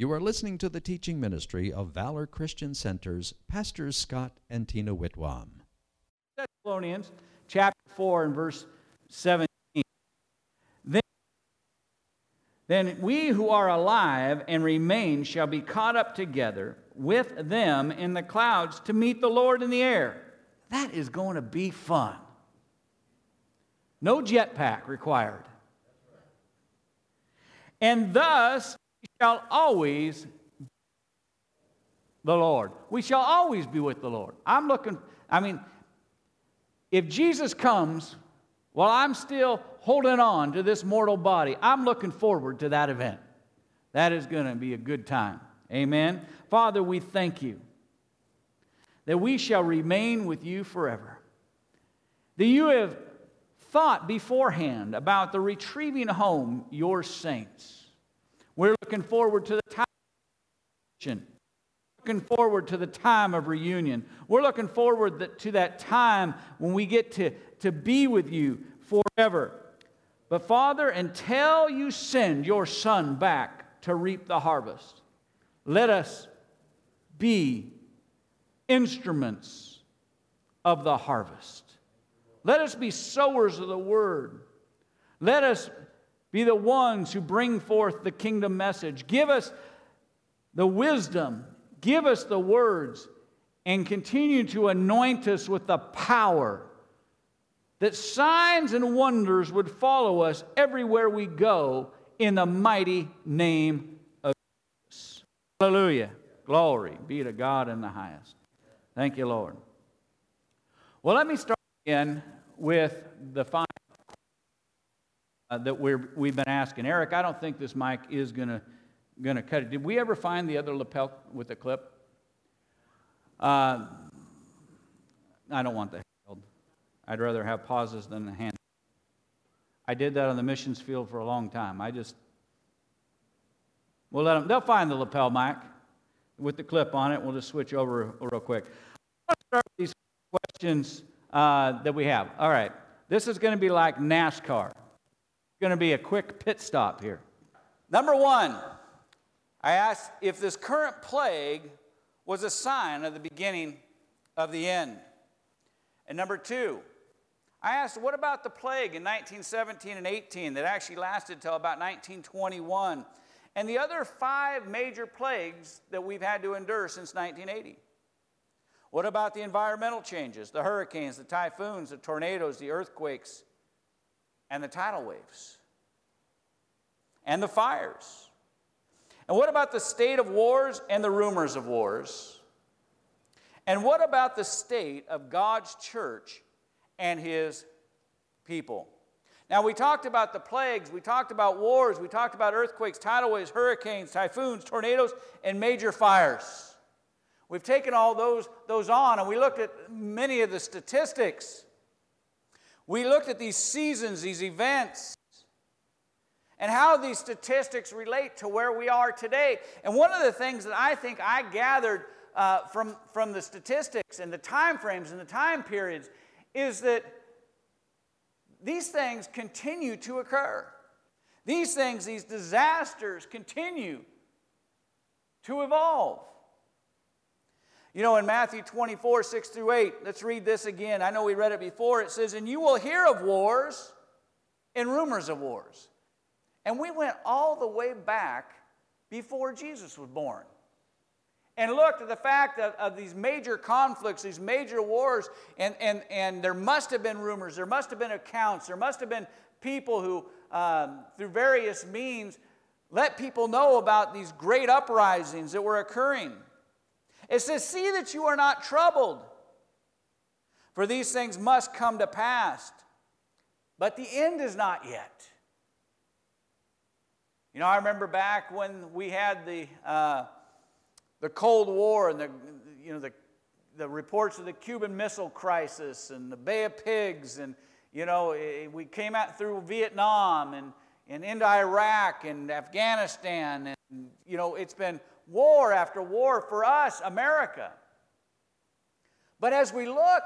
You are listening to the teaching ministry of Valor Christian Center's Pastors Scott and Tina Whitwam. Thessalonians chapter 4 and verse 17. Then, then we who are alive and remain shall be caught up together with them in the clouds to meet the Lord in the air. That is going to be fun. No jetpack required. And thus shall always the Lord. We shall always be with the Lord. I'm looking, I mean, if Jesus comes while I'm still holding on to this mortal body, I'm looking forward to that event. That is going to be a good time. Amen. Father, we thank you that we shall remain with you forever. That you have thought beforehand about the retrieving home your saints. We're looking forward to the time. Looking forward to the time of reunion. We're looking forward to that time when we get to, to be with you forever. But Father, until you send your Son back to reap the harvest, let us be instruments of the harvest. Let us be sowers of the word. Let us be the ones who bring forth the kingdom message. Give us the wisdom, give us the words, and continue to anoint us with the power that signs and wonders would follow us everywhere we go in the mighty name of Jesus. Hallelujah. Glory be to God in the highest. Thank you, Lord. Well, let me start again with the final uh, that we're, we've been asking. Eric, I don't think this mic is going to cut it. Did we ever find the other lapel with the clip? Uh, I don't want the held. I'd rather have pauses than the hand. I did that on the missions field for a long time. I just, we'll let them, they'll find the lapel mic with the clip on it. We'll just switch over real quick. I want to start with these questions uh, that we have. All right, this is going to be like NASCAR going to be a quick pit stop here. Number one, I asked if this current plague was a sign of the beginning of the end. And number two, I asked, what about the plague in 1917 and 18 that actually lasted until about 1921? And the other five major plagues that we've had to endure since 1980. What about the environmental changes, the hurricanes, the typhoons, the tornadoes, the earthquakes, and the tidal waves and the fires. And what about the state of wars and the rumors of wars? And what about the state of God's church and his people? Now, we talked about the plagues, we talked about wars, we talked about earthquakes, tidal waves, hurricanes, typhoons, tornadoes, and major fires. We've taken all those, those on and we looked at many of the statistics. We looked at these seasons, these events, and how these statistics relate to where we are today. And one of the things that I think I gathered uh, from, from the statistics and the time frames and the time periods is that these things continue to occur. These things, these disasters continue to evolve. You know, in Matthew 24, 6 through 8, let's read this again. I know we read it before. It says, And you will hear of wars and rumors of wars. And we went all the way back before Jesus was born and looked at the fact of, of, these major conflicts, these major wars, and, and, and there must have been rumors, there must have been accounts, there must have been people who, um, through various means, let people know about these great uprisings that were occurring. It says, See that you are not troubled, for these things must come to pass, but the end is not yet. You know, I remember back when we had the, uh, the Cold War and the, you know, the, the reports of the Cuban Missile Crisis and the Bay of Pigs, and, you know, it, we came out through Vietnam and, and into Iraq and Afghanistan, and, you know, it's been war after war for us, America. But as we look,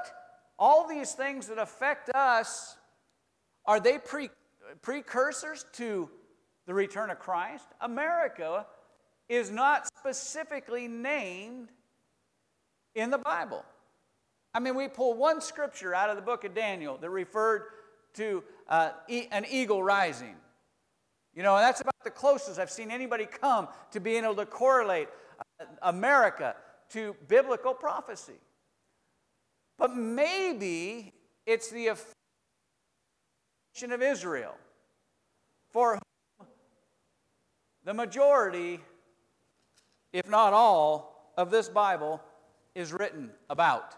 all these things that affect us, are they pre- precursors to the return of Christ? America is not specifically named in the Bible. I mean, we pull one scripture out of the book of Daniel that referred to uh, e- an eagle rising. You know, that's about the closest I've seen anybody come to being able to correlate uh, America to biblical prophecy. But maybe it's the nation of Israel, for whom the majority, if not all, of this Bible is written about.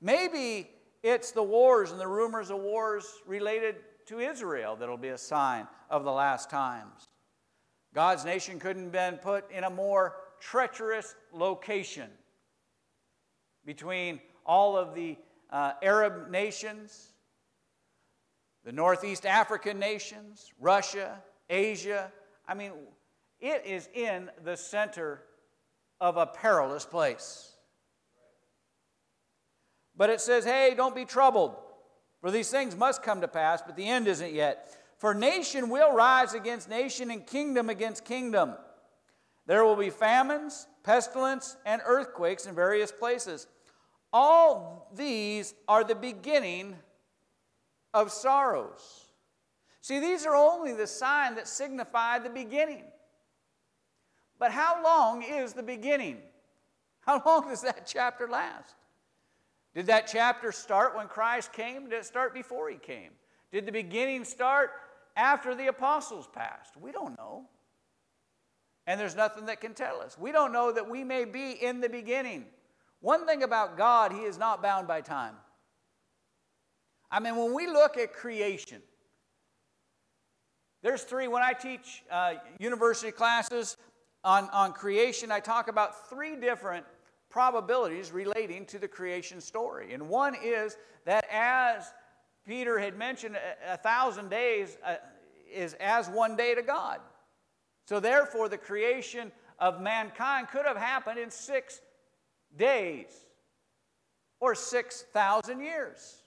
Maybe it's the wars and the rumors of wars related to Israel that'll be a sign of the last times. God's nation couldn't have been put in a more treacherous location between all of the uh, Arab nations, the Northeast African nations, Russia, Asia. I mean, it is in the center of a perilous place. But it says, hey, don't be troubled, for these things must come to pass, but the end isn't yet. For nation will rise against nation and kingdom against kingdom. There will be famines, pestilence, and earthquakes in various places. All these are the beginning of sorrows. See, these are only the sign that signify the beginning. But how long is the beginning? How long does that chapter last? Did that chapter start when Christ came? Did it start before he came? Did the beginning start after the apostles passed? We don't know. And there's nothing that can tell us. We don't know that we may be in the beginning. One thing about God, He is not bound by time. I mean, when we look at creation, there's three. When I teach uh, university classes on, on creation, I talk about three different probabilities relating to the creation story. And one is that as Peter had mentioned, a, a thousand days uh, is as one day to God. So, therefore, the creation of mankind could have happened in six days or 6,000 years.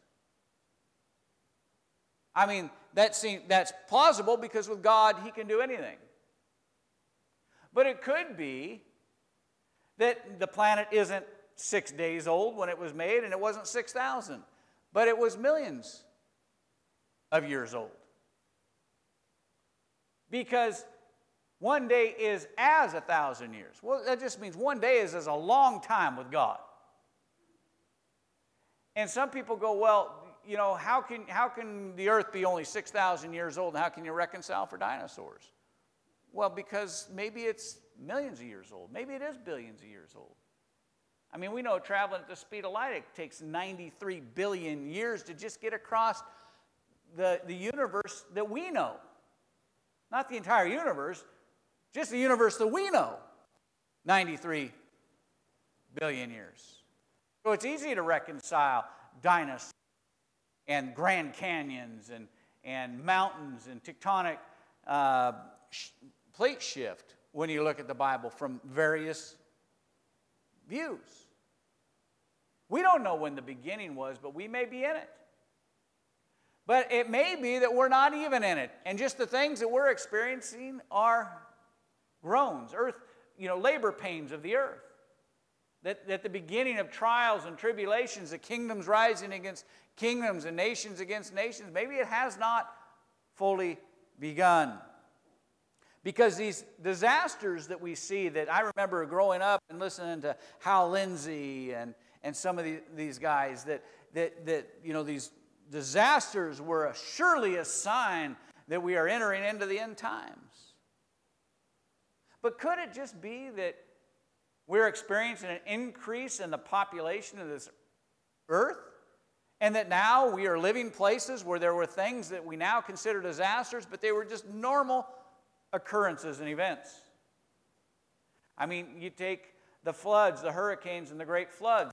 I mean, that seems, that's plausible because with God, He can do anything. But it could be that the planet isn't six days old when it was made and it wasn't 6,000, but it was millions of years old. Because one day is as a thousand years. Well, that just means one day is as a long time with God. And some people go, well, you know, how can, how can the earth be only 6,000 years old and how can you reconcile for dinosaurs? Well, because maybe it's millions of years old. Maybe it is billions of years old. I mean, we know traveling at the speed of light, it takes 93 billion years to just get across the, the universe that we know. Not the entire universe, just the universe that we know, 93 billion years. So it's easy to reconcile dinosaurs and Grand Canyons and, and mountains and tectonic uh, plate shift when you look at the Bible from various views. We don't know when the beginning was, but we may be in it. But it may be that we're not even in it, and just the things that we're experiencing are groans, earth, you know, labor pains of the earth. That at the beginning of trials and tribulations, the kingdoms rising against kingdoms and nations against nations, maybe it has not fully begun. Because these disasters that we see, that I remember growing up and listening to Hal Lindsey and, and some of the, these guys, that, that, that, you know, these disasters were a, surely a sign that we are entering into the end times. But could it just be that we're experiencing an increase in the population of this earth? And that now we are living places where there were things that we now consider disasters, but they were just normal occurrences and events. I mean, you take the floods, the hurricanes, and the great floods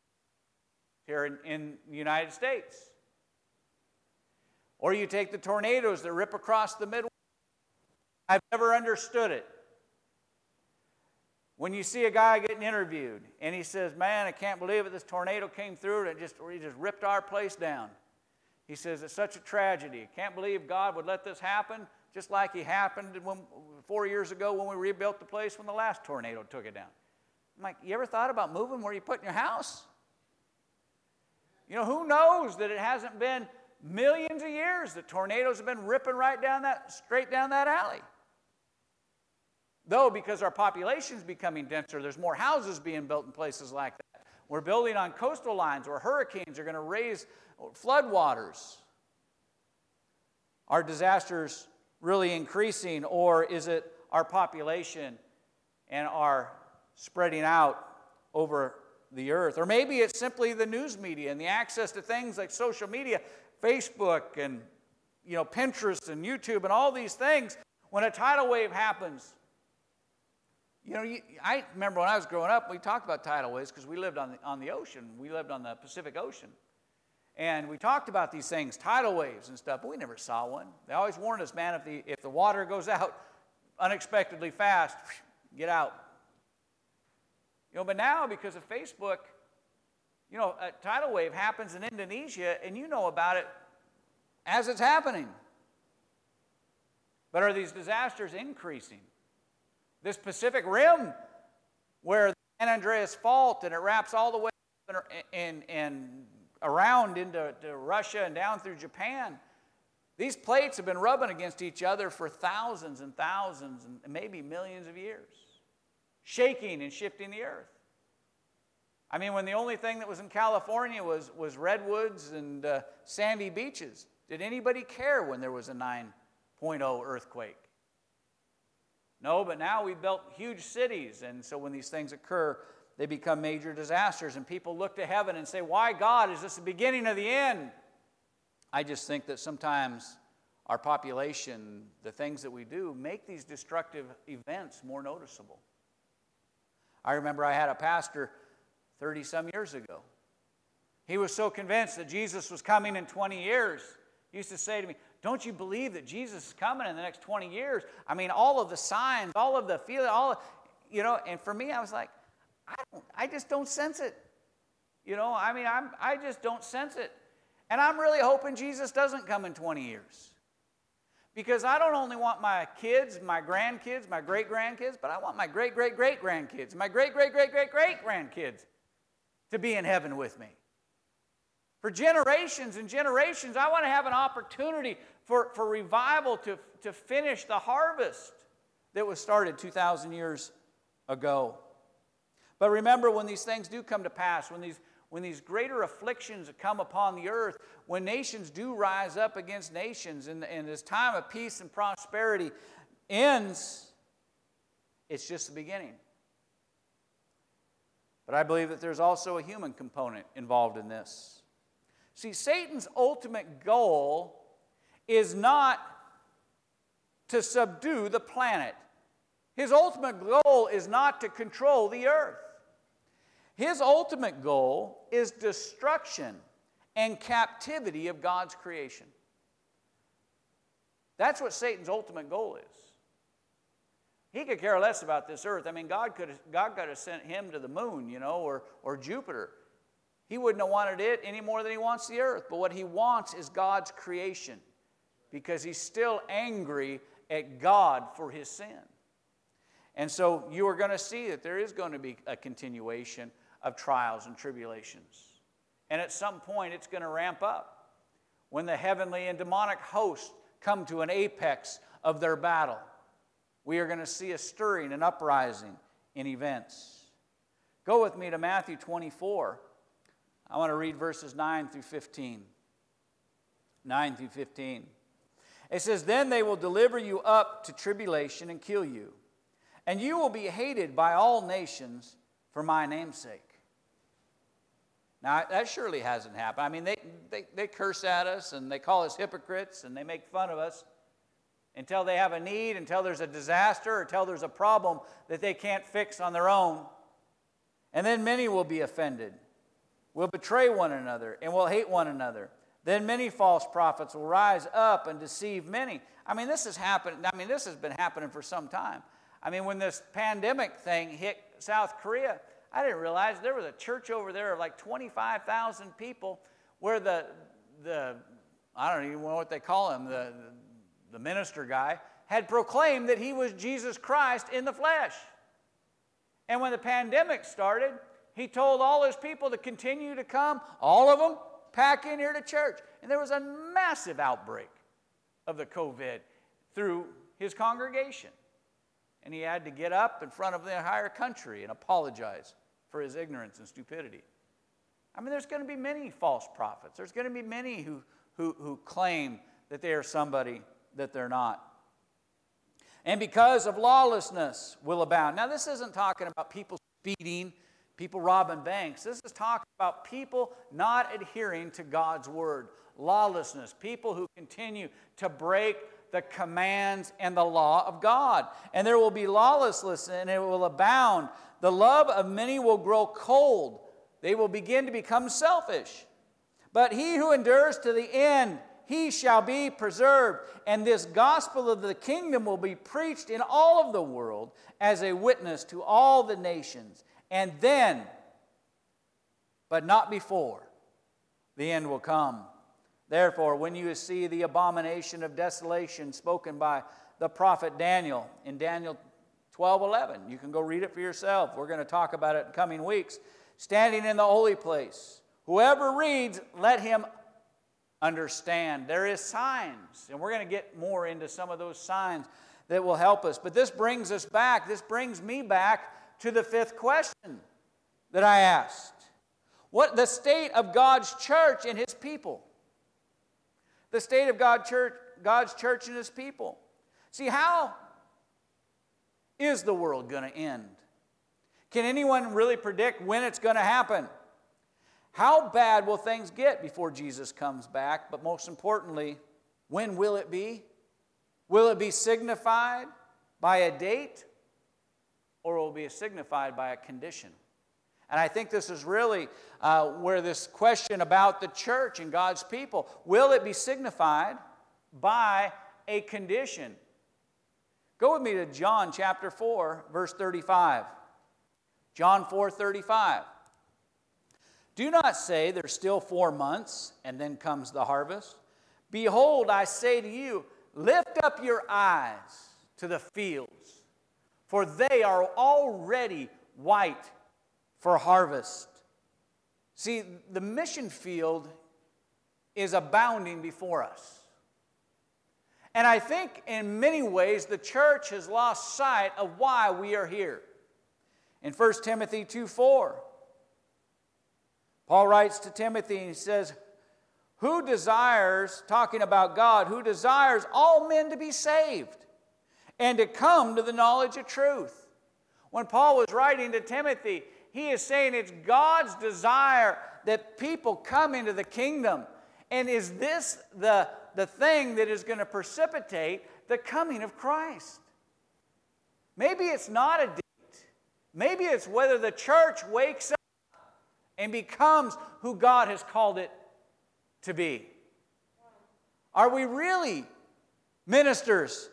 here in, in the United States. Or you take the tornadoes that rip across the Midwest. I've never understood it. When you see a guy getting interviewed and he says, Man, I can't believe it, this tornado came through and it just, it just ripped our place down. He says, It's such a tragedy. I can't believe God would let this happen, just like He happened when four years ago when we rebuilt the place when the last tornado took it down. I'm like, you ever thought about moving where you put in your house? You know, who knows that it hasn't been millions of years that tornadoes have been ripping right down that, straight down that alley. Though, because our population is becoming denser, there's more houses being built in places like that. We're building on coastal lines where hurricanes are going to raise floodwaters. Our disasters really increasing, or is it our population and our spreading out over the earth? Or maybe it's simply the news media and the access to things like social media, Facebook and you know Pinterest and YouTube and all these things. When a tidal wave happens, you know, I remember when I was growing up, we talked about tidal waves because we lived on the, on the ocean. We lived on the Pacific Ocean. And we talked about these things, tidal waves and stuff, but we never saw one. They always warned us, man, if the, if the water goes out unexpectedly fast, get out. You know, but now because of Facebook, you know, a tidal wave happens in Indonesia and you know about it as it's happening. But are these disasters increasing? This Pacific Rim, where the San Andreas Fault and it wraps all the way in, and, and around into Russia and down through Japan. These plates have been rubbing against each other for thousands and thousands and maybe millions of years, shaking and shifting the earth. I mean, when the only thing that was in California was, was redwoods and uh, sandy beaches, did anybody care when there was a 9.0 earthquake? No, but now we've built huge cities, and so when these things occur, they become major disasters, and people look to heaven and say, Why, God, is this the beginning of the end? I just think that sometimes our population, the things that we do, make these destructive events more noticeable. I remember I had a pastor 30 some years ago. He was so convinced that Jesus was coming in 20 years. He used to say to me, Don't you believe that Jesus is coming in the next 20 years? I mean, all of the signs, all of the feeling, all, you know, and for me, I was like, I, don't, I just don't sense it. You know, I mean, I'm, I just don't sense it. And I'm really hoping Jesus doesn't come in 20 years. Because I don't only want my kids, my grandkids, my great grandkids, but I want my great great great grandkids, my great great great great great grandkids to be in heaven with me. For generations and generations, I want to have an opportunity for, for revival to, to finish the harvest that was started 2,000 years ago. But remember, when these things do come to pass, when these, when these greater afflictions come upon the earth, when nations do rise up against nations, and, and this time of peace and prosperity ends, it's just the beginning. But I believe that there's also a human component involved in this. See, Satan's ultimate goal is not to subdue the planet. His ultimate goal is not to control the earth. His ultimate goal is destruction and captivity of God's creation. That's what Satan's ultimate goal is. He could care less about this earth. I mean, God could have, God could have sent him to the moon, you know, or, or Jupiter. He wouldn't have wanted it any more than he wants the earth. But what he wants is God's creation because he's still angry at God for his sin. And so you are going to see that there is going to be a continuation of trials and tribulations. And at some point, it's going to ramp up when the heavenly and demonic hosts come to an apex of their battle. We are going to see a stirring and uprising in events. Go with me to Matthew 24. I want to read verses 9 through 15. 9 through 15. It says, Then they will deliver you up to tribulation and kill you, and you will be hated by all nations for my name's sake. Now, that surely hasn't happened. I mean, they, they, they curse at us and they call us hypocrites and they make fun of us until they have a need, until there's a disaster, or until there's a problem that they can't fix on their own. And then many will be offended, will betray one another, and will hate one another. Then many false prophets will rise up and deceive many. I mean, this has happened. I mean, this has been happening for some time. I mean, when this pandemic thing hit South Korea, I didn't realize there was a church over there of like 25,000 people where the, the, I don't even know what they call him, the, the minister guy, had proclaimed that he was Jesus Christ in the flesh. And when the pandemic started, he told all his people to continue to come, all of them, pack in here to church. And there was a massive outbreak of the COVID through his congregation. And he had to get up in front of the entire country and apologize for his ignorance and stupidity. I mean, there's going to be many false prophets. There's going to be many who, who, who claim that they are somebody that they're not. And because of lawlessness will abound. Now, this isn't talking about people speeding, people robbing banks. This is talking about people not adhering to God's word. Lawlessness, people who continue to break the commands and the law of God. And there will be lawlessness and it will abound. The love of many will grow cold. They will begin to become selfish. But he who endures to the end, he shall be preserved. And this gospel of the kingdom will be preached in all of the world as a witness to all the nations. And then, but not before, the end will come. Therefore, when you see the abomination of desolation spoken by the prophet Daniel in Daniel 12 11, you can go read it for yourself. We're going to talk about it in coming weeks. Standing in the holy place. Whoever reads, let him understand. There is signs, and we're going to get more into some of those signs that will help us. But this brings us back, this brings me back to the fifth question that I asked. What the state of God's church and his people? the state of God church, God's church and his people. See, how is the world going to end? Can anyone really predict when it's going to happen? How bad will things get before Jesus comes back? But most importantly, when will it be? Will it be signified by a date or will it be signified by a condition? And I think this is really uh, where this question about the church and God's people will it be signified by a condition? Go with me to John chapter 4, verse 35. John 4 35. Do not say there's still four months and then comes the harvest. Behold, I say to you, lift up your eyes to the fields, for they are already white for harvest. See, the mission field is abounding before us. And I think in many ways the church has lost sight of why we are here. In 1 Timothy 2 4, Paul writes to Timothy and he says, Who desires, talking about God, who desires all men to be saved and to come to the knowledge of truth? When Paul was writing to Timothy, he is saying it's God's desire that people come into the kingdom. And is this the, the thing that is going to precipitate the coming of Christ? Maybe it's not a date. Maybe it's whether the church wakes up and becomes who God has called it to be. Are we really ministers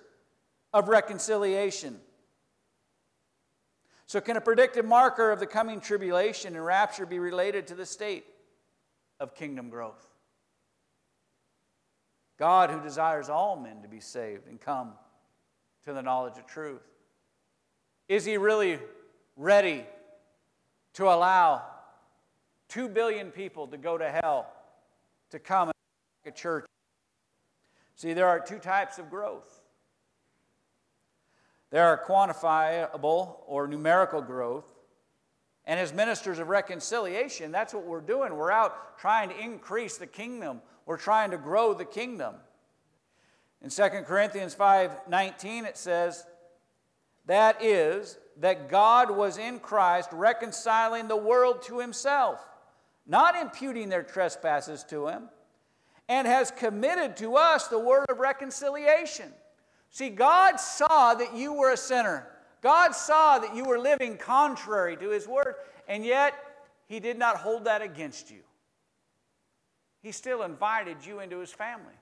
of reconciliation? So, can a predicted marker of the coming tribulation and rapture be related to the state of kingdom growth? God, who desires all men to be saved and come to the knowledge of truth, is He really ready to allow two billion people to go to hell to come a church? See, there are two types of growth there are quantifiable or numerical growth. And as ministers of reconciliation, that's what we're doing. We're out trying to increase the kingdom. We're trying to grow the kingdom. In 2 Corinthians 5:19 it says, that is that God was in Christ reconciling the world to himself, not imputing their trespasses to him, and has committed to us the word of reconciliation. See, God saw that you were a sinner. God saw that you were living contrary to His word, and yet He did not hold that against you. He still invited you into His family.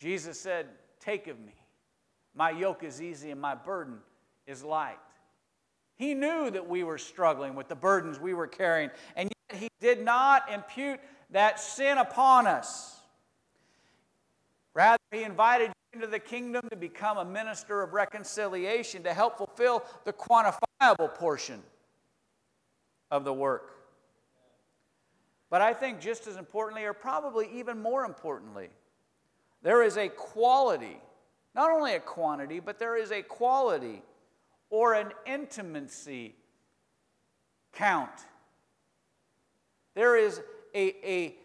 Jesus said, Take of me. My yoke is easy and my burden is light. He knew that we were struggling with the burdens we were carrying, and yet He did not impute that sin upon us. Rather, he invited you into the kingdom to become a minister of reconciliation to help fulfill the quantifiable portion of the work. But I think just as importantly, or probably even more importantly, there is a quality, not only a quantity, but there is a quality or an intimacy count. There is a, a,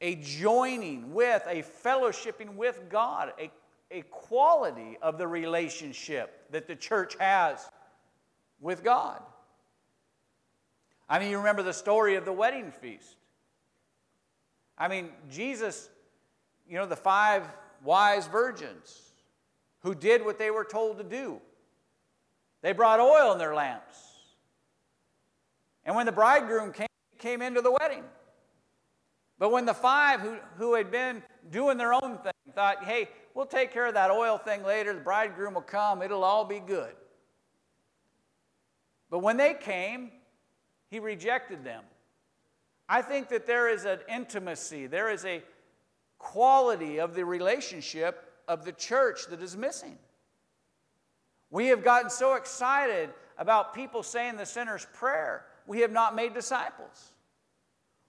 a joining with, a fellowshipping with God, a, a quality of the relationship that the church has with God. I mean, you remember the story of the wedding feast. I mean, Jesus, you know, the five wise virgins who did what they were told to do. They brought oil in their lamps. And when the bridegroom came, came into the wedding. But when the five who, who had been doing their own thing thought, hey, we'll take care of that oil thing later, the bridegroom will come, it'll all be good. But when they came, he rejected them. I think that there is an intimacy, there is a quality of the relationship of the church that is missing. We have gotten so excited about people saying the sinner's prayer, we have not made disciples.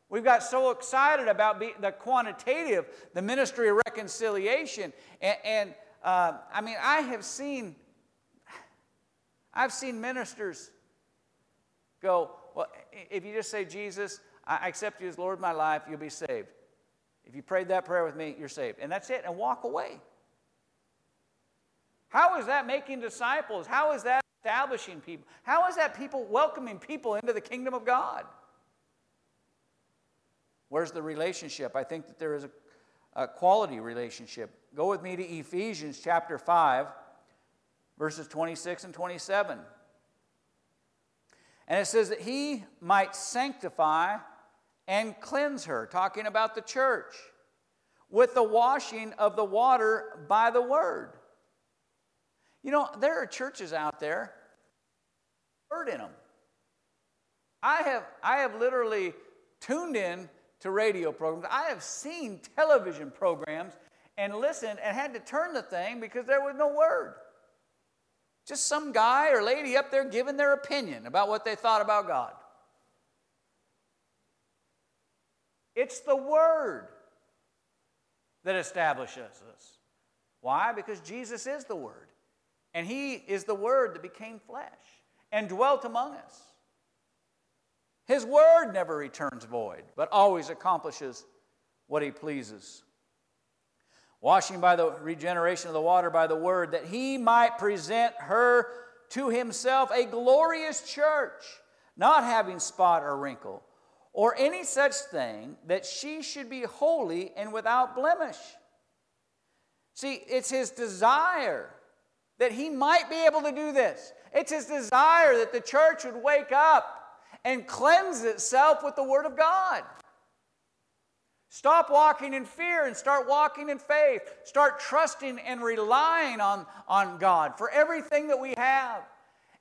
We've got so excited about the quantitative, the ministry of reconciliation. And, and uh, I mean, I have seen, I've seen ministers go, well, if you just say, Jesus, I accept you as Lord of my life, you'll be saved. If you prayed that prayer with me, you're saved. And that's it, and walk away. How is that making disciples? How is that establishing people? How is that people welcoming people into the kingdom of God? Where's the relationship? I think that there is a, a quality relationship. Go with me to Ephesians chapter 5, verses 26 and 27. And it says that he might sanctify and cleanse her, talking about the church, with the washing of the water by the word. You know, there are churches out there, word in them. I have, I have literally tuned in to radio programs. I have seen television programs and listened and had to turn the thing because there was no word. Just some guy or lady up there giving their opinion about what they thought about God. It's the Word that establishes us. Why? Because Jesus is the Word. And He is the Word that became flesh and dwelt among us. His Word never returns void, but always accomplishes what He pleases washing by the regeneration of the water by the word, that he might present her to himself a glorious church, not having spot or wrinkle, or any such thing, that she should be holy and without blemish. See, it's his desire that he might be able to do this. It's his desire that the church would wake up and cleanse itself with the Word of God. Stop walking in fear and start walking in faith. Start trusting and relying on, on God for everything that we have.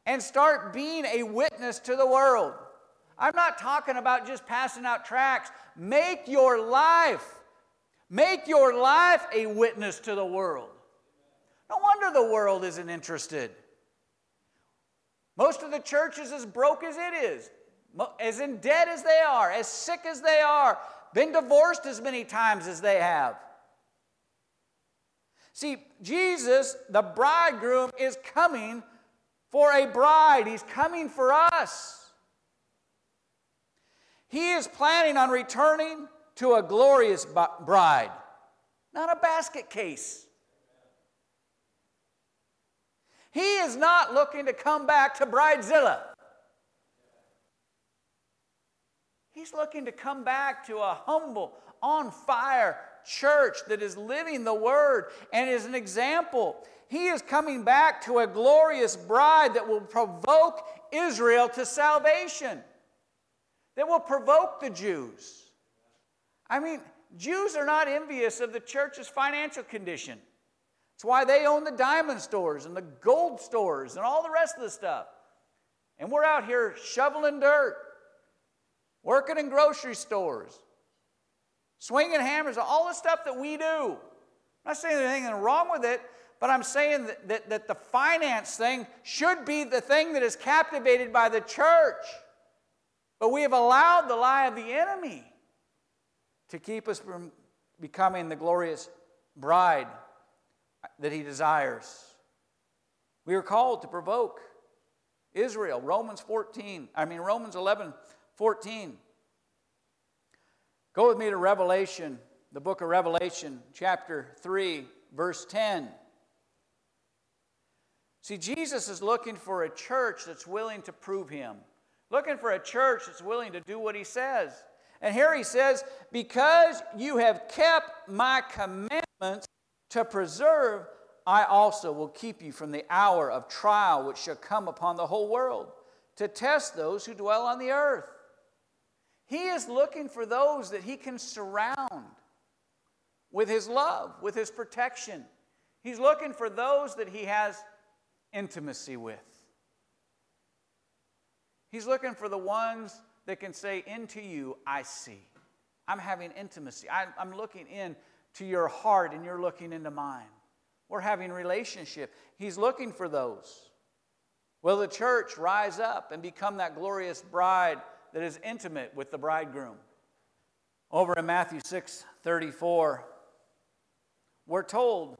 And start being a witness to the world. I'm not talking about just passing out tracts. Make your life, make your life a witness to the world. No wonder the world isn't interested. Most of the church is as broke as it is, as in debt as they are, as sick as they are, been divorced as many times as they have. See, Jesus, the bridegroom, is coming for a bride. He's coming for us. He is planning on returning to a glorious bride, not a basket case. He is not looking to come back to Bridezilla. He's looking to come back to a humble, on fire church that is living the word and is an example. He is coming back to a glorious bride that will provoke Israel to salvation, that will provoke the Jews. I mean, Jews are not envious of the church's financial condition. That's why they own the diamond stores and the gold stores and all the rest of the stuff. And we're out here shoveling dirt working in grocery stores, swinging hammers, all the stuff that we do. I'm not saying there's anything wrong with it, but I'm saying that, that, that the finance thing should be the thing that is captivated by the church. But we have allowed the lie of the enemy to keep us from becoming the glorious bride that he desires. We are called to provoke Israel. Romans 14, I mean, Romans 11, 14. Go with me to Revelation, the book of Revelation, chapter 3, verse 10. See, Jesus is looking for a church that's willing to prove him, looking for a church that's willing to do what he says. And here he says, Because you have kept my commandments to preserve, I also will keep you from the hour of trial which shall come upon the whole world to test those who dwell on the earth. He is looking for those that he can surround with his love, with his protection. He's looking for those that he has intimacy with. He's looking for the ones that can say, Into you I see. I'm having intimacy. I, am looking in to your heart and you're looking into mine. We're having relationship. He's looking for those. Will the church rise up and become that glorious bride that is intimate with the bridegroom? Over in Matthew 6 34, we're told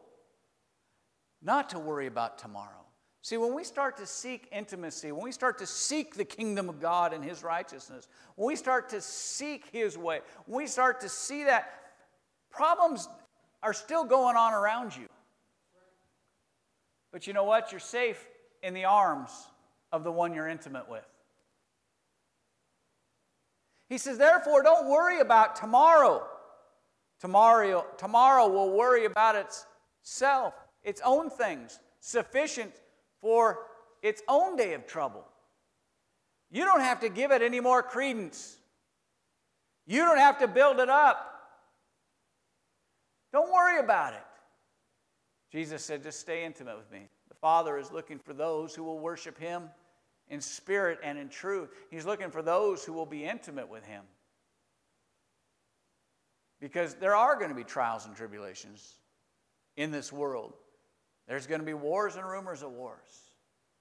not to worry about tomorrow. See, when we start to seek intimacy, when we start to seek the kingdom of God and His righteousness, when we start to seek His way, when we start to see that, problems are still going on around you. But you know what? You're safe in the arms of the one you're intimate with. He says, therefore, don't worry about tomorrow. Tomorrow, tomorrow will worry about itself, its own things, sufficient for its own day of trouble. You don't have to give it any more credence. You don't have to build it up. Don't worry about it. Jesus said, just stay intimate with me. The Father is looking for those who will worship Him in spirit and in truth. He's looking for those who will be intimate with Him. Because there are going to be trials and tribulations in this world. There's going to be wars and rumors of wars.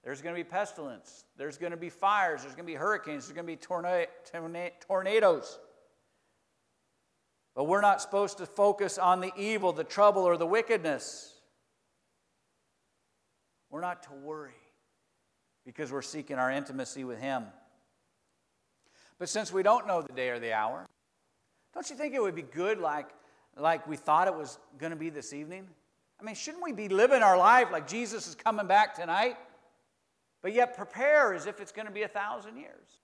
There's going to be pestilence. There's going to be fires. There's going to be hurricanes. There's going to be torna- tornadoes. But we're not supposed to focus on the evil, the trouble, or the wickedness. We're not to worry because we're seeking our intimacy with Him. But since we don't know the day or the hour, don't you think it would be good like, like we thought it was going to be this evening? I mean, shouldn't we be living our life like Jesus is coming back tonight? But yet prepare as if it's going to be a thousand years.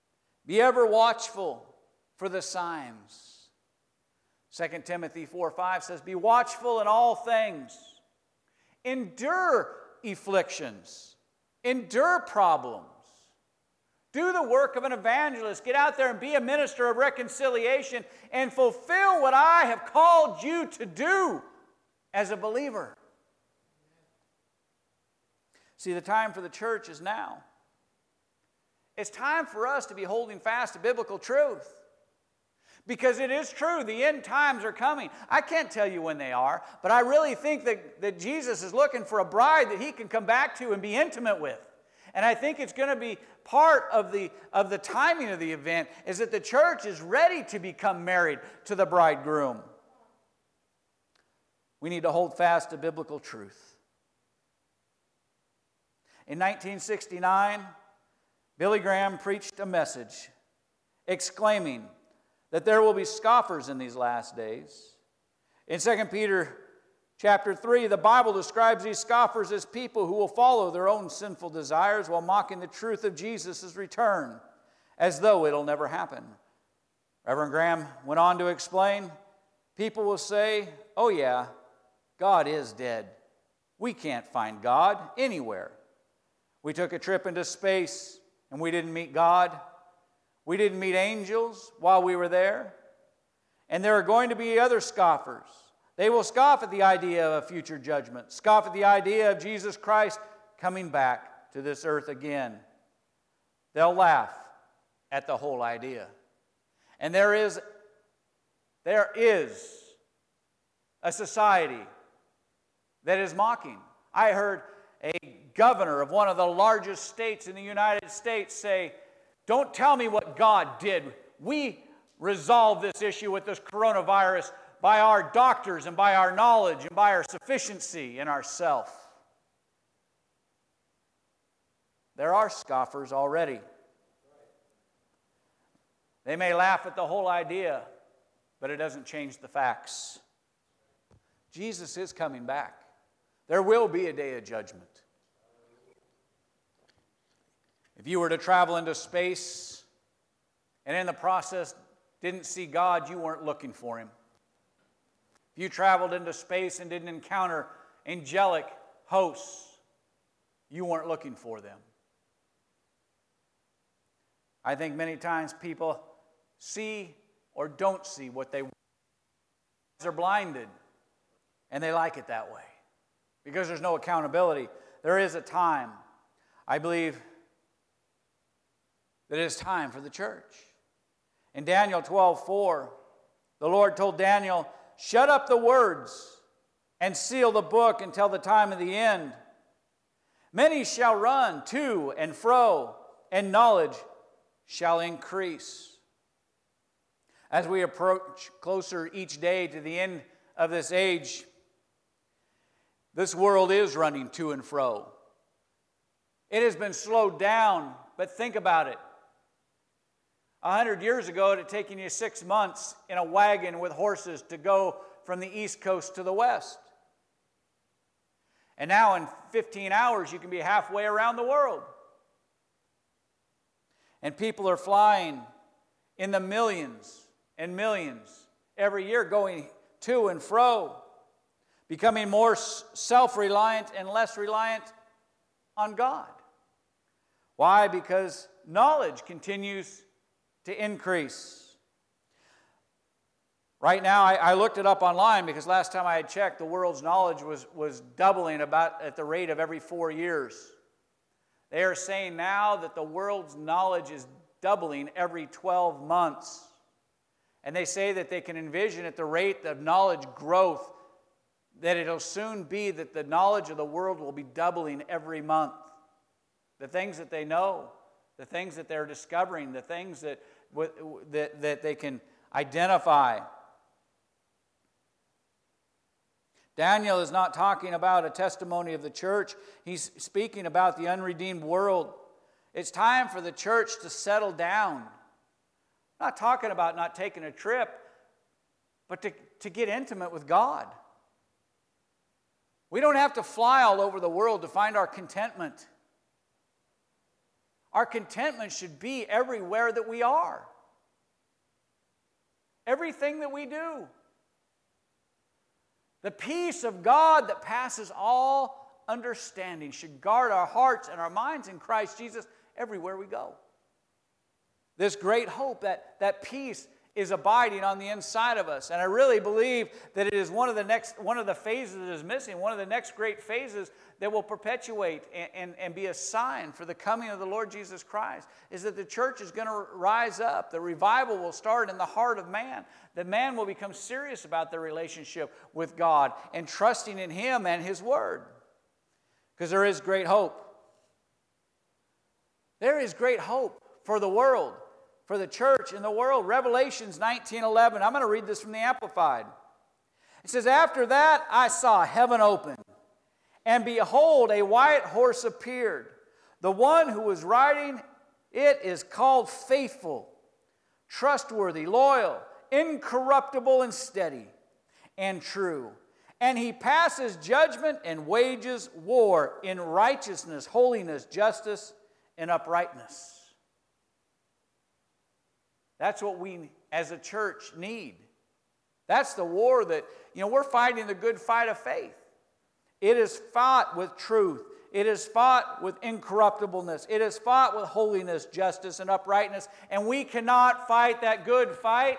Be ever watchful for the signs. 2 Timothy 4 5 says, Be watchful in all things, endure afflictions, endure problems. Do the work of an evangelist. Get out there and be a minister of reconciliation and fulfill what I have called you to do as a believer. See, the time for the church is now. It's time for us to be holding fast to biblical truth. Because it is true, the end times are coming. I can't tell you when they are, but I really think that, that Jesus is looking for a bride that he can come back to and be intimate with. And I think it's going to be part of the, of the timing of the event is that the church is ready to become married to the bridegroom. We need to hold fast to biblical truth. In 1969, Billy Graham preached a message exclaiming that there will be scoffers in these last days. In 2 Peter chapter 3, the Bible describes these scoffers as people who will follow their own sinful desires while mocking the truth of Jesus' return as though it'll never happen. Reverend Graham went on to explain people will say, Oh, yeah, God is dead. We can't find God anywhere. We took a trip into space and we didn't meet God. We didn't meet angels while we were there. And there are going to be other scoffers. They will scoff at the idea of a future judgment, scoff at the idea of Jesus Christ coming back to this earth again. They'll laugh at the whole idea. And there is there is a society that is mocking. I heard a governor of one of the largest states in the United States say, Don't tell me what God did. We resolve this issue with this coronavirus by our doctors and by our knowledge and by our sufficiency in ourself. There are scoffers already. They may laugh at the whole idea, but it doesn't change the facts. Jesus is coming back. There will be a day of judgment. If you were to travel into space and in the process didn't see God, you weren't looking for Him. If you traveled into space and didn't encounter angelic hosts, you weren't looking for them. I think many times people see or don't see what they want. They're blinded and they like it that way because there's no accountability. There is a time, I believe, that it is time for the church. In Daniel 12 4, the Lord told Daniel, Shut up the words and seal the book until the time of the end. Many shall run to and fro, and knowledge shall increase. As we approach closer each day to the end of this age, this world is running to and fro. It has been slowed down, but think about it. A hundred years ago, it had taken you six months in a wagon with horses to go from the east coast to the west. And now, in 15 hours, you can be halfway around the world. And people are flying in the millions and millions every year, going to and fro becoming more self reliant and less reliant on God. Why? Because knowledge continues to increase. Right now, I, I, looked it up online because last time I had checked, the world's knowledge was, was doubling about at the rate of every four years. They are saying now that the world's knowledge is doubling every 12 months. And they say that they can envision at the rate of knowledge growth that it'll soon be that the knowledge of the world will be doubling every month. The things that they know, the things that they're discovering, the things that, that, that they can identify. Daniel is not talking about a testimony of the church, he's speaking about the unredeemed world. It's time for the church to settle down. I'm not talking about not taking a trip, but to, to get intimate with God. We don't have to fly all over the world to find our contentment. Our contentment should be everywhere that we are, everything that we do. The peace of God that passes all understanding should guard our hearts and our minds in Christ Jesus everywhere we go. This great hope, that, that peace is abiding on the inside of us. And I really believe that it is one of the next one of the phases that is missing, one of the next great phases that will perpetuate and, and, and be a sign for the coming of the Lord Jesus Christ is that the church is going to rise up. The revival will start in the heart of man. The man will become serious about their relationship with God and trusting in Him and His Word. Because there is great hope. There is great hope for the world for the church in the world. Revelations 19:11. I'm going to read this from the Amplified. It says, "After that I saw heaven open, and behold, a white horse appeared. The one who was riding it is called faithful, trustworthy, loyal, incorruptible, and steady, and true." And he passes judgment and wages war in righteousness, holiness, justice, and uprightness. That's what we as a church need. That's the war that, you know, we're fighting the good fight of faith. It is fought with truth. It is fought with incorruptibleness. It is fought with holiness, justice, and uprightness. And we cannot fight that good fight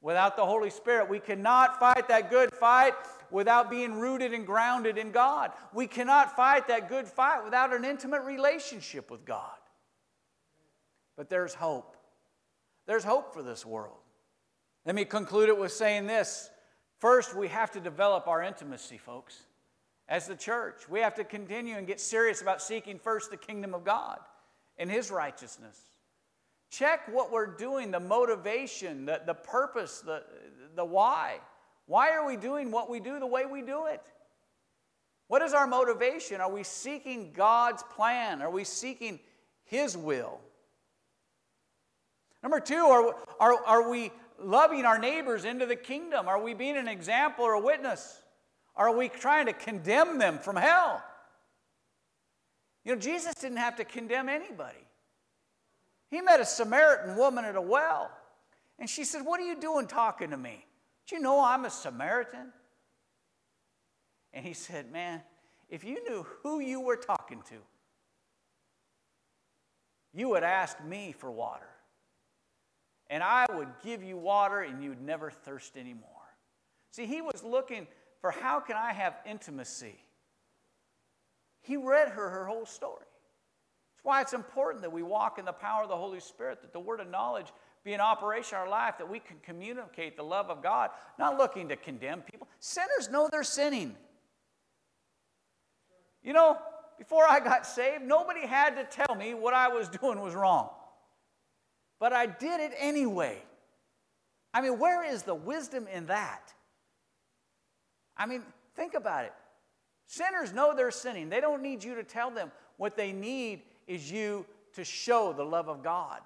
without the Holy Spirit. We cannot fight that good fight without being rooted and grounded in God. We cannot fight that good fight without an intimate relationship with God. But there's hope. There's hope for this world. Let me conclude it with saying this. First, we have to develop our intimacy, folks. as the church. We have to continue and get serious about seeking first the kingdom of God and His righteousness. Check what we're doing, the motivation, the, the purpose, the, the why. Why are we doing what we do the way we do it? What is our motivation? Are we seeking God's plan? Are we seeking His will? Number two, are, are, are we loving our neighbors into the kingdom? Are we being an example or a witness? Are we trying to condemn them from hell? You know, Jesus didn't have to condemn anybody. He met a Samaritan woman at a well, and she said, What are you doing talking to me? Do you know I'm a Samaritan? And he said, Man, if you knew who you were talking to, you would ask me for water. And I would give you water and you'd never thirst anymore. See, he was looking for how can I have intimacy? He read her her whole story. That's why it's important that we walk in the power of the Holy Spirit, that the word of knowledge be in operation in our life, that we can communicate the love of God, not looking to condemn people. Sinners know they're sinning. You know, before I got saved, nobody had to tell me what I was doing was wrong. But I did it anyway. I mean, where is the wisdom in that? I mean, think about it. Sinners know they're sinning. They don't need you to tell them. What they need is you to show the love of God.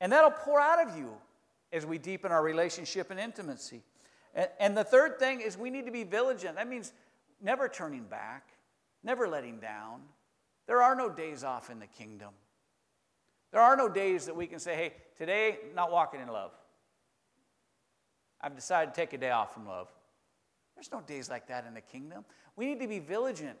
And that'll pour out of you as we deepen our relationship and intimacy. And, the third thing is we need to be vigilant. That means never turning back, never letting down. There are no days off in the kingdom. There are no days that we can say, hey, today, not walking in love. I've decided to take a day off from love. There's no days like that in the kingdom. We need to be vigilant.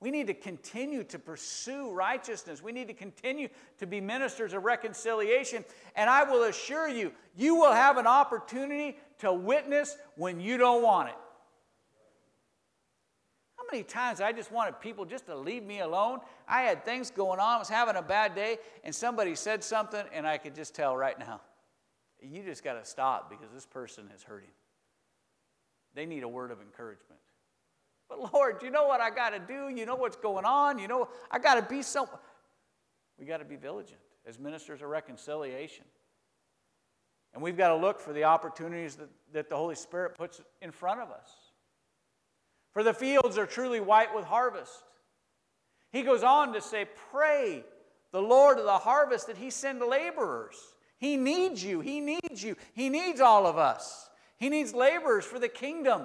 We need to continue to pursue righteousness. We need to continue to be ministers of reconciliation. And I will assure you, you will have an opportunity to witness when you don't want it many times I just wanted people just to leave me alone? I had things going on, I was having a bad day, and somebody said something, and I could just tell right now, you just got to stop because this person is hurting. They need a word of encouragement. But Lord, you know what I got to do? You know what's going on? You know, I got to be so. We got to be vigilant as ministers of reconciliation. And we've got to look for the opportunities that, that the Holy Spirit puts in front of us for the fields are truly white with harvest. He goes on to say, Pray the Lord of the harvest that he send laborers. He needs you. He needs you. He needs all of us. He needs laborers for the kingdom.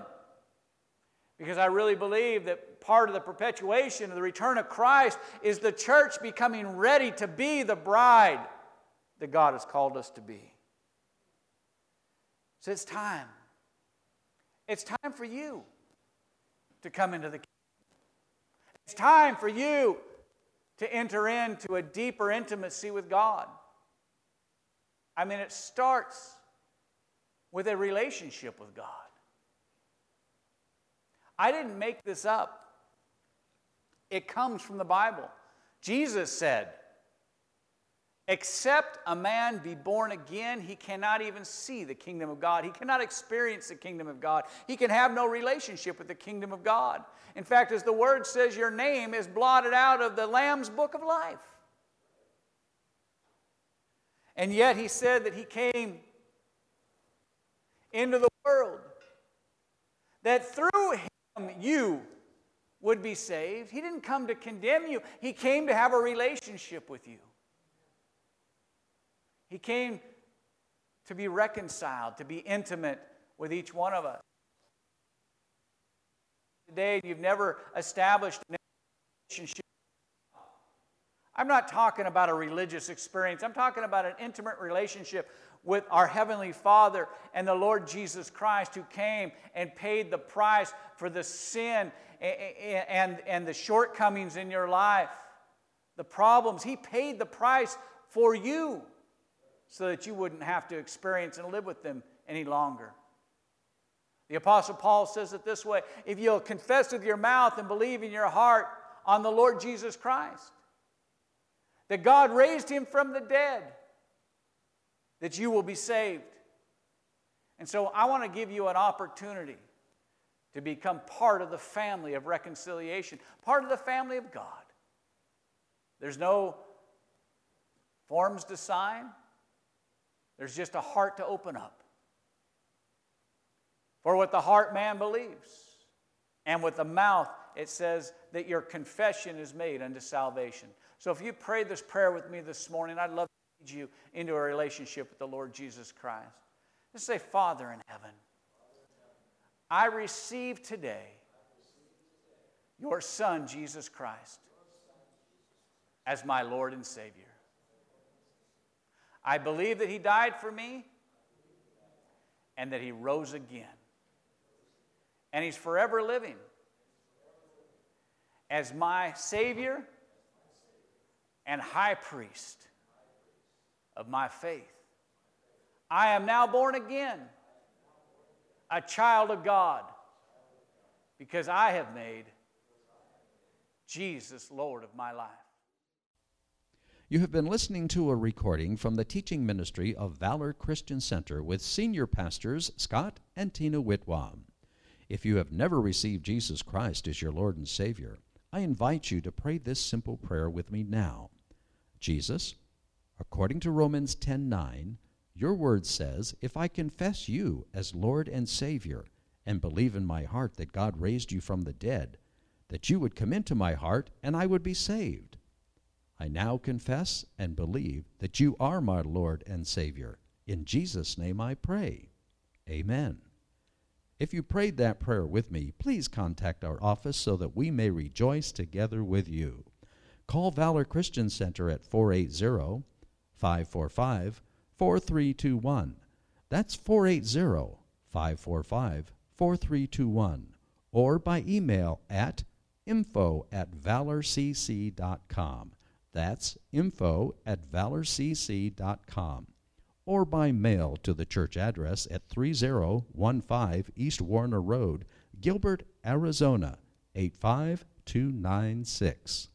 Because I really believe that part of the perpetuation of the return of Christ is the church becoming ready to be the bride that God has called us to be. So it's time. It's time for you to come into the kingdom. It's time for you to enter into a deeper intimacy with God. I mean, it starts with a relationship with God. I didn't make this up, it comes from the Bible. Jesus said, Except a man be born again, he cannot even see the kingdom of God. He cannot experience the kingdom of God. He can have no relationship with the kingdom of God. In fact, as the word says, your name is blotted out of the Lamb's book of life. And yet he said that he came into the world, that through him you would be saved. He didn't come to condemn you, he came to have a relationship with you. He came to be reconciled, to be intimate with each one of us. Today, you've never established a relationship. I'm not talking about a religious experience. I'm talking about an intimate relationship with our Heavenly Father and the Lord Jesus Christ, who came and paid the price for the sin and, and the shortcomings in your life, the problems. He paid the price for you so that you wouldn't have to experience and live with them any longer. The Apostle Paul says it this way if you'll confess with your mouth and believe in your heart on the Lord Jesus Christ, that God raised him from the dead, that you will be saved. And so I want to give you an opportunity to become part of the family of reconciliation, part of the family of God. There's no forms to sign, there's just a heart to open up. For with the heart man believes, and with the mouth it says that your confession is made unto salvation. So if you prayed this prayer with me this morning, I'd love to lead you into a relationship with the Lord Jesus Christ. Just say, Father in heaven, I receive today your Son, Jesus Christ, as my Lord and Savior. I believe that He died for me and that He rose again. And He's forever living as my Savior and High Priest of my faith. I am now born again, a child of God, because I have made Jesus Lord of my life. You have been listening to a recording from the teaching ministry of Valor Christian Center with senior pastors Scott and Tina Whitwam. If you have never received Jesus Christ as your Lord and Savior, I invite you to pray this simple prayer with me now. Jesus, according to Romans 10:9, your word says, "If I confess you as Lord and Savior and believe in my heart that God raised you from the dead, that you would come into my heart and I would be saved." I now confess and believe that you are my Lord and Savior. In Jesus' name I pray. Amen. If you prayed that prayer with me, please contact our office so that we may rejoice together with you. Call Valor Christian Center at 480 545 4321. That's 480 545 4321. Or by email at info at valorcc.com. That's info at valorcc.com or by mail to the church address at 3015 East Warner Road, Gilbert, Arizona 85296.